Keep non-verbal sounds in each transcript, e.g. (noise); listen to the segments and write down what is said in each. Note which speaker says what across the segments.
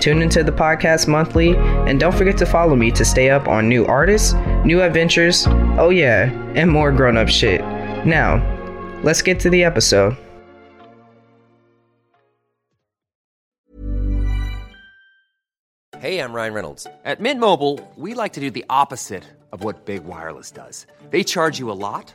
Speaker 1: Tune into the podcast monthly, and don't forget to follow me to stay up on new artists, new adventures, oh yeah, and more grown up shit. Now, let's get to the episode.
Speaker 2: Hey, I'm Ryan Reynolds. At Mint Mobile, we like to do the opposite of what Big Wireless does. They charge you a lot,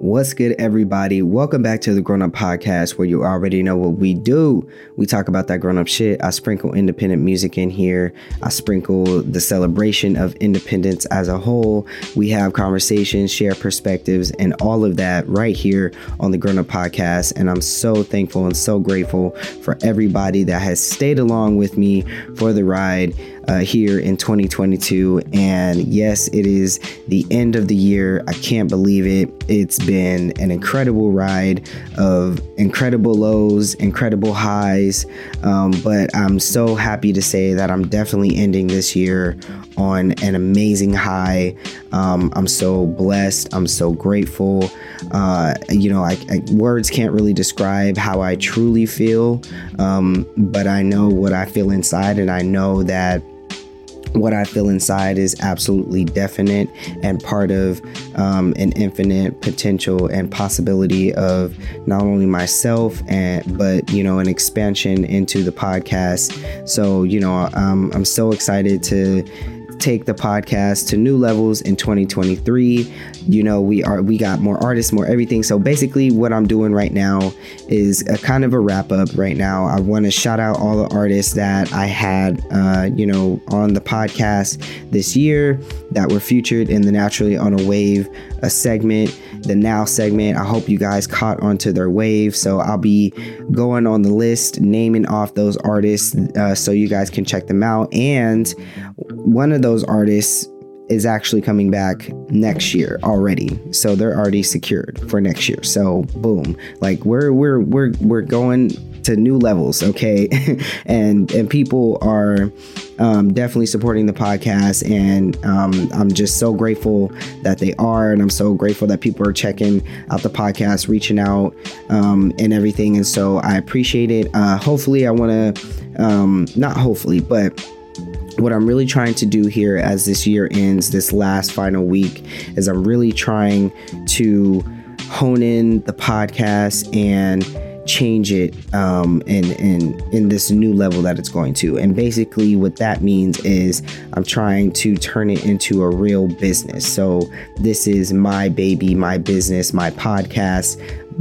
Speaker 1: What's good, everybody? Welcome back to the Grown Up Podcast, where you already know what we do. We talk about that grown up shit. I sprinkle independent music in here. I sprinkle the celebration of independence as a whole. We have conversations, share perspectives, and all of that right here on the Grown Up Podcast. And I'm so thankful and so grateful for everybody that has stayed along with me for the ride uh, here in 2022. And yes, it is the end of the year. I can't believe it. It's been an incredible ride of incredible lows, incredible highs. Um, but I'm so happy to say that I'm definitely ending this year on an amazing high. Um, I'm so blessed. I'm so grateful. Uh, you know, I, I, words can't really describe how I truly feel, um, but I know what I feel inside, and I know that what I feel inside is absolutely definite and part of um, an infinite potential and possibility of not only myself and but you know an expansion into the podcast. So you know um, I'm so excited to take the podcast to new levels in 2023 you know we are we got more artists more everything. So basically what i'm doing right now is a kind of a wrap up right now. I want to shout out all the artists that i had uh, you know on the podcast this year that were featured in the naturally on a wave a segment the now segment i hope you guys caught onto their wave so i'll be going on the list naming off those artists uh, so you guys can check them out and one of those artists is actually coming back next year already. So they're already secured for next year. So boom, like we're we're we're we're going to new levels, okay? (laughs) and and people are um, definitely supporting the podcast, and um, I'm just so grateful that they are, and I'm so grateful that people are checking out the podcast, reaching out, um, and everything. And so I appreciate it. Uh, hopefully, I want to um, not hopefully, but what I'm really trying to do here as this year ends, this last final week, is I'm really trying to hone in the podcast and change it um, in, in in this new level that it's going to. And basically, what that means is I'm trying to turn it into a real business. So this is my baby, my business, my podcast,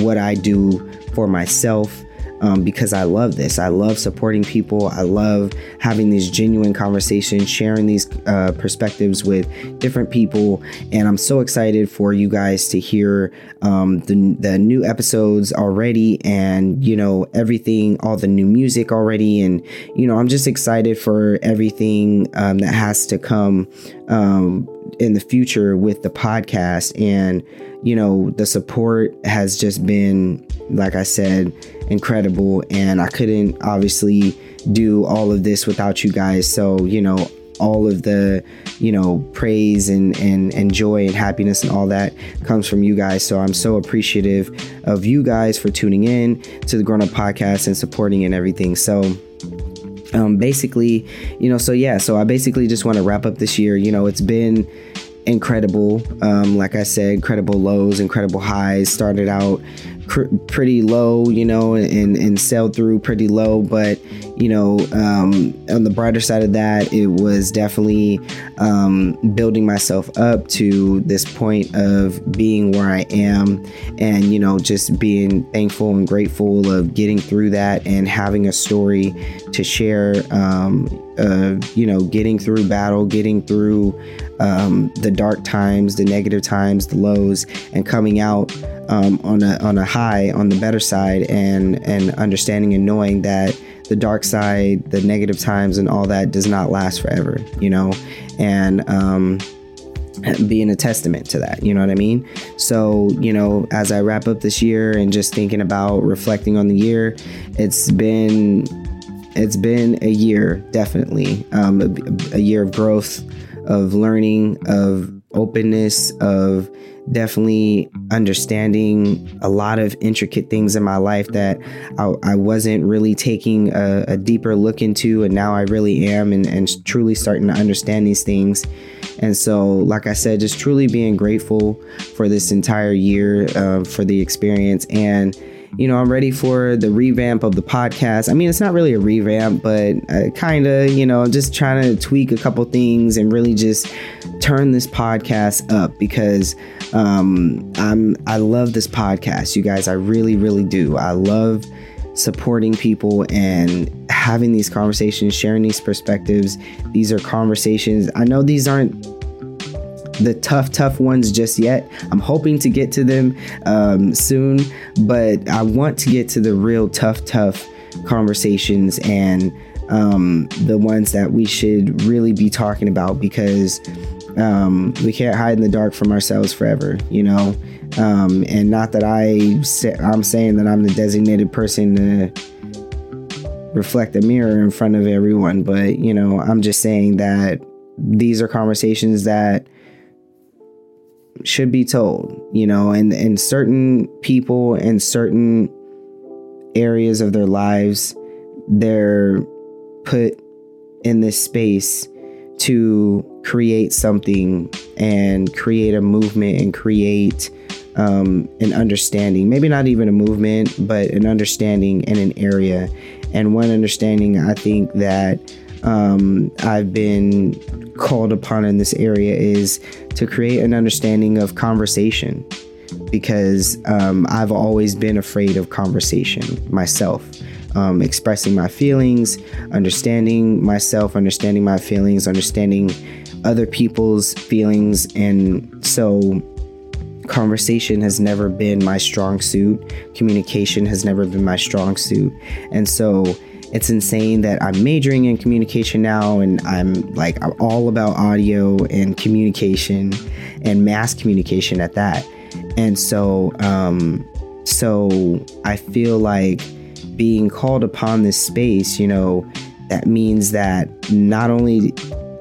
Speaker 1: what I do for myself um, because I love this. I love supporting people. I love having these genuine conversations, sharing these uh, perspectives with different people. And I'm so excited for you guys to hear um, the, the new episodes already and, you know, everything, all the new music already. And, you know, I'm just excited for everything um, that has to come um, in the future with the podcast. And, you know, the support has just been, like I said, incredible. And I couldn't obviously do all of this without you guys. So, you know, all of the you know praise and, and and joy and happiness and all that comes from you guys. So i'm so appreciative of you guys for tuning in to the grown up podcast and supporting and everything. So um basically you know so yeah so i basically just want to wrap up this year. You know it's been incredible. Um like i said incredible lows incredible highs. Started out cr- pretty low, you know, and and sailed through pretty low. But you know, um, on the brighter side of that, it was definitely um, building myself up to this point of being where I am, and you know, just being thankful and grateful of getting through that and having a story to share. Um, uh, you know, getting through battle, getting through um, the dark times, the negative times, the lows, and coming out um, on a on a high, on the better side, and and understanding and knowing that the dark side, the negative times, and all that does not last forever. You know, and um, being a testament to that. You know what I mean? So, you know, as I wrap up this year and just thinking about reflecting on the year, it's been it's been a year definitely um, a, a year of growth of learning of openness of definitely understanding a lot of intricate things in my life that I, I wasn't really taking a, a, deeper look into, and now I really am, and, and truly starting to understand these things. And so, like I said, just truly being grateful for this entire year, uh, for the experience, and you know, I'm ready for the revamp of the podcast. I mean, it's not really a revamp, but kind of, you know, just trying to tweak a couple things and really just turn this podcast up because um, I'm I love this podcast, you guys. I really, really do. I love supporting people and having these conversations, sharing these perspectives. These are conversations. I know these aren't the tough, tough ones just yet. I'm hoping to get to them um, soon, but I want to get to the real tough, tough conversations and um, the ones that we should really be talking about because um, we can't hide in the dark from ourselves forever, you know. Um, and not that I say, I'm saying that I'm the designated person to reflect a mirror in front of everyone, but you know, I'm just saying that these are conversations that should be told, you know, and, and certain people and certain areas of their lives, they're put in this space to create something and create a movement and create um, an understanding. Maybe not even a movement, but an understanding in an area. And one understanding I think that um, I've been called upon in this area is to create an understanding of conversation because um, I've always been afraid of conversation myself. Um, expressing my feelings, understanding myself, understanding my feelings, understanding other people's feelings. And so, conversation has never been my strong suit, communication has never been my strong suit. And so, it's insane that I'm majoring in communication now and I'm like I'm all about audio and communication and mass communication at that. And so um so I feel like being called upon this space, you know, that means that not only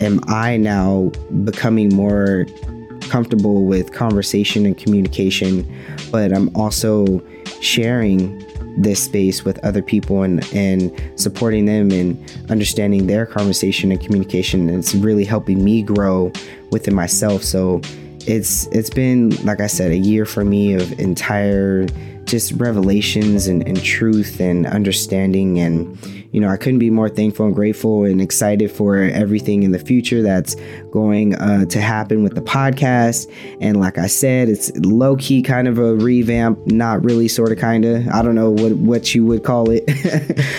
Speaker 1: am I now becoming more comfortable with conversation and communication, but I'm also sharing this space with other people and and supporting them and understanding their conversation and communication. It's really helping me grow within myself. So it's it's been like i said a year for me of entire just revelations and, and truth and understanding and you know, I couldn't be more thankful and grateful and excited for everything in the future that's going uh, to happen with the podcast. And like I said, it's low key kind of a revamp, not really, sort of, kind of. I don't know what what you would call it,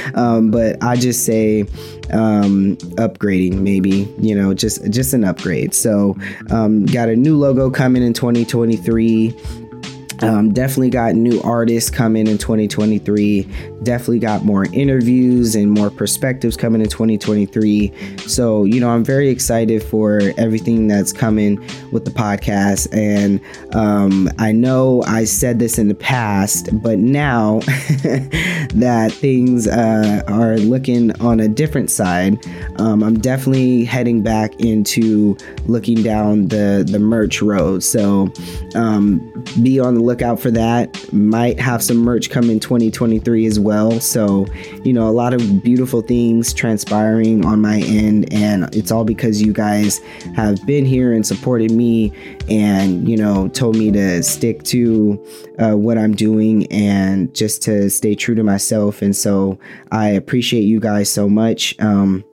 Speaker 1: (laughs) um, but I just say um, upgrading, maybe. You know, just just an upgrade. So, um, got a new logo coming in 2023 um, definitely got new artists coming in 2023. Definitely got more interviews and more perspectives coming in 2023. So, you know, I'm very excited for everything that's coming with the podcast. And um, I know I said this in the past, but now (laughs) that things uh, are looking on a different side, um, I'm definitely heading back into looking down the, the merch road. So, um, be on the lookout for that. Might have some merch come in 2023 as well. So, you know, a lot of beautiful things transpiring on my end, and it's all because you guys have been here and supported me and, you know, told me to stick to uh, what I'm doing and just to stay true to myself. And so I appreciate you guys so much. Um,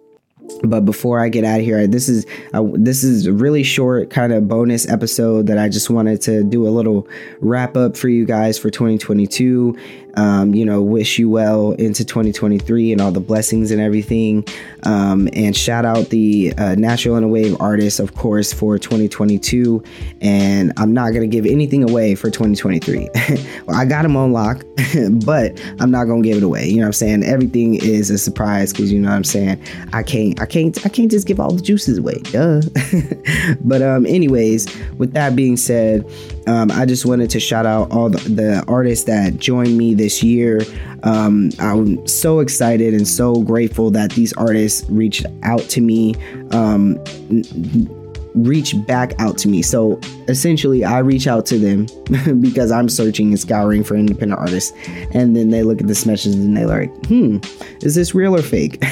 Speaker 1: but before I get out of here, this is uh, this is a really short kind of bonus episode that I just wanted to do a little wrap up for you guys for 2022 um, you know, wish you well into 2023 and all the blessings and everything. Um, and shout out the uh, Naturally On a Wave artists, of course, for 2022. And I'm not going to give anything away for 2023. (laughs) well, I got them on lock, (laughs) but I'm not going to give it away. You know what I'm saying? Everything is a surprise because you know what I'm saying? I can't, I can't, I can't just give all the juices away. Duh. (laughs) but, um, anyways, with that being said, um, I just wanted to shout out all the, the artists that joined me this year. Um, I'm so excited and so grateful that these artists reached out to me. Um, reach back out to me. So essentially, I reach out to them (laughs) because I'm searching and scouring for independent artists. And then they look at this message and they're like, hmm, is this real or fake? (laughs)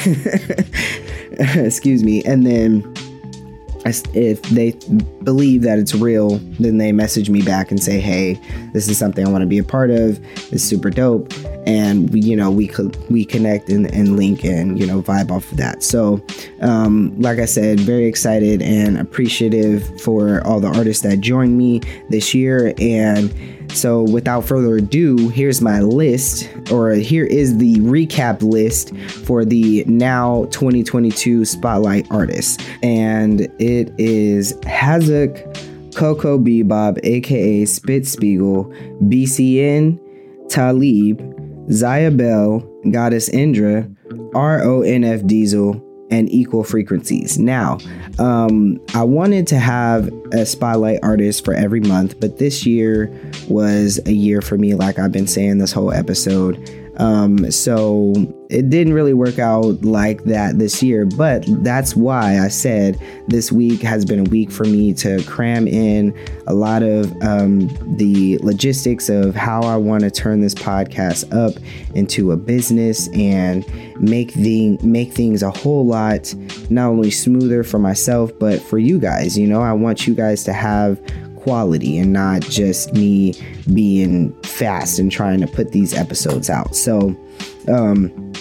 Speaker 1: Excuse me. And then if they believe that it's real, then they message me back and say, "Hey, this is something I want to be a part of. It's super dope." And we, you know, we could we connect and, and link and you know vibe off of that. So, um, like I said, very excited and appreciative for all the artists that joined me this year and so, without further ado, here's my list, or here is the recap list for the now 2022 Spotlight artists. And it is Hazuk, Coco Bebop, aka Spit Spiegel, BCN, Talib, Zaya Bell, Goddess Indra, RONF Diesel, and equal frequencies. Now, um, I wanted to have a spotlight artist for every month, but this year was a year for me, like I've been saying this whole episode. Um, so it didn't really work out like that this year, but that's why I said this week has been a week for me to cram in a lot of um, the logistics of how I want to turn this podcast up into a business and make the make things a whole lot not only smoother for myself but for you guys. You know, I want you guys to have quality and not just me being fast and trying to put these episodes out. So, um,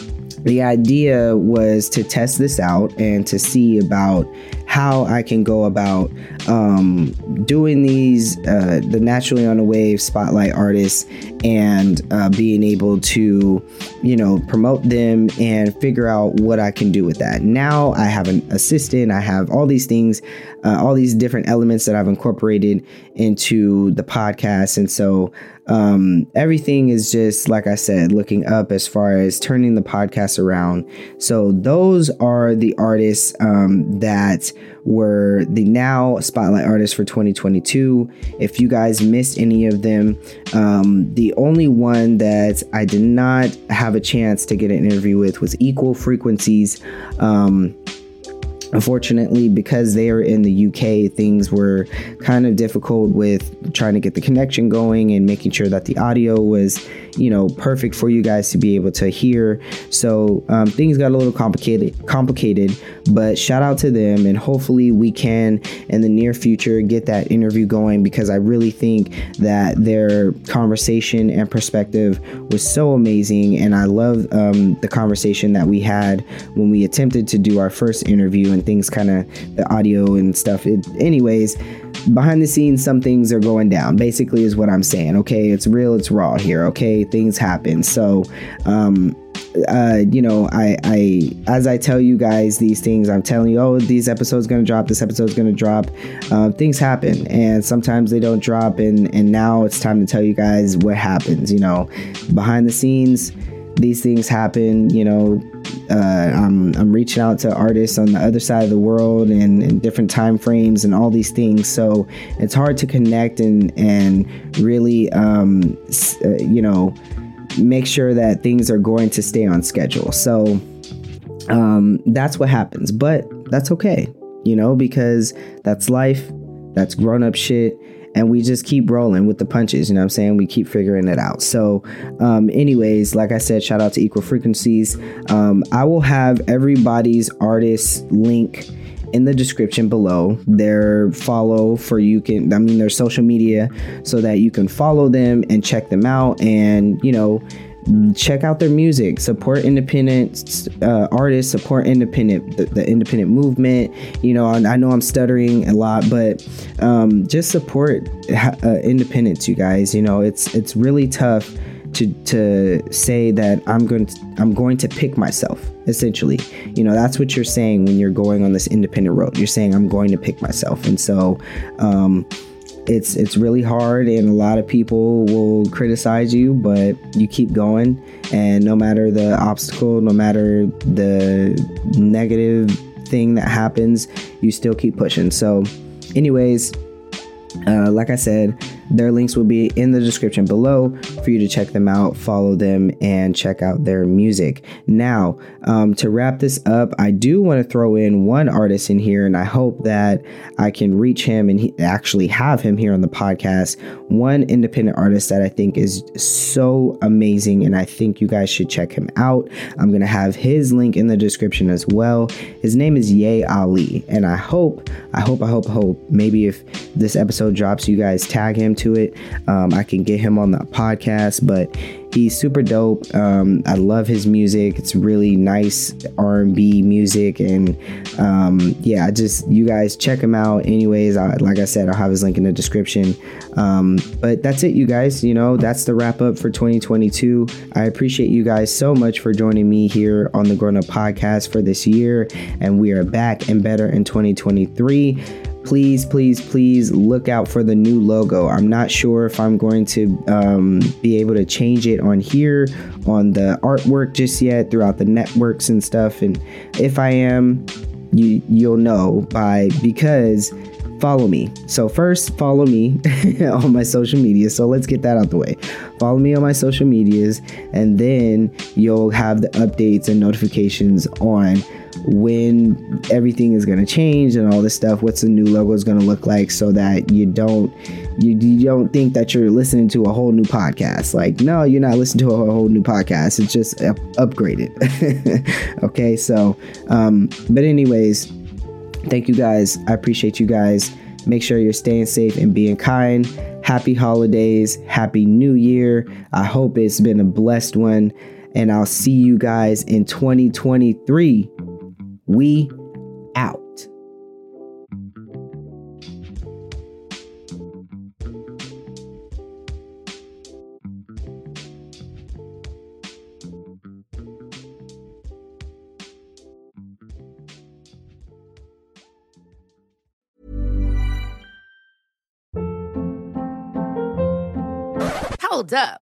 Speaker 1: the idea was to test this out and to see about how I can go about um, doing these, uh, the naturally on a wave spotlight artists, and uh, being able to, you know, promote them and figure out what I can do with that. Now I have an assistant, I have all these things, uh, all these different elements that I've incorporated into the podcast. And so um, everything is just like I said, looking up as far as turning the podcast around. So those are the artists um, that were the now spotlight artists for 2022. If you guys missed any of them, um, the only one that I did not have a chance to get an interview with was Equal Frequencies. Um, Unfortunately, because they are in the UK, things were kind of difficult with trying to get the connection going and making sure that the audio was, you know, perfect for you guys to be able to hear. So um, things got a little complicated. Complicated, but shout out to them, and hopefully we can in the near future get that interview going because I really think that their conversation and perspective was so amazing, and I love um, the conversation that we had when we attempted to do our first interview and things kind of the audio and stuff. It, anyways, behind the scenes, some things are going down. Basically, is what I'm saying. Okay, it's real, it's raw here. Okay, things happen. So, um, uh, you know, I, I, as I tell you guys these things, I'm telling you, oh, these episodes gonna drop, this episode's gonna drop. Uh, things happen, and sometimes they don't drop, and and now it's time to tell you guys what happens. You know, behind the scenes, these things happen. You know, uh, I'm I'm reaching out to artists on the other side of the world and, and different time frames and all these things. So it's hard to connect and and really, um, uh, you know make sure that things are going to stay on schedule. So um, that's what happens, but that's okay, you know, because that's life, that's grown up shit, and we just keep rolling with the punches. You know what I'm saying? We keep figuring it out. So, um, anyways, like I said, shout out to Equal Frequencies. Um, I will have everybody's artist link in the description below their follow for you can i mean their social media so that you can follow them and check them out and you know check out their music support independent uh, artists support independent the, the, independent movement. You know I, I, know i'm stuttering a lot but um, just support uh, independence you guys. You know it's it's really tough to to say that i'm going to i'm going to pick myself essentially. You know that's what you're saying when you're going on this independent road. You're saying i'm going to pick myself. And so um, it's it's really hard and a lot of people will criticize you but you keep going. And no matter the obstacle no matter the negative thing that happens you still keep pushing. So anyways uh, like i said their links will be in the description below for you to check them out, follow them, and check out their music. Now, um, to wrap this up, I do want to throw in one artist in here, and I hope that I can reach him and he, actually have him here on the podcast. One independent artist that I think is so amazing, and I think you guys should check him out. I'm going to have his link in the description as well. His name is Ye Ali, and I hope, I hope, I hope, hope maybe if this episode drops, you guys tag him to it. Um, I can get him on the podcast, but he's super dope. Um, I love his music. It's really nice R&B music, and um, yeah, I just you guys check him out. Anyways, I, like I said, I'll have his link in the description. Um, but that's it, you guys. You know, that's the wrap up for 2022. I appreciate you guys so much for joining me here on the Grown Up Podcast for this year, and we are back and better in 2023 please, please, please look out for the new logo. I'm not sure if I'm going to um, be able to change it on here on the artwork just yet throughout the networks and stuff. And if I am, you you'll know by because follow me. So first, follow me (laughs) on my social media. So let's get that out the way. Follow me on my social medias, and then you'll have the updates and notifications on when everything is going to change and all this stuff what's the new logo is going to look like so that you don't you, you don't think that you're listening to a whole new podcast. Like no you're not listening to a whole new podcast. It's just up- upgraded. (laughs) Okay so um but anyways thank you guys. I appreciate you guys. Make sure you're staying safe and being kind. Happy holidays. Happy new year. I hope it's been a blessed one. And I'll see you guys in 2023 we out.
Speaker 3: Hold up.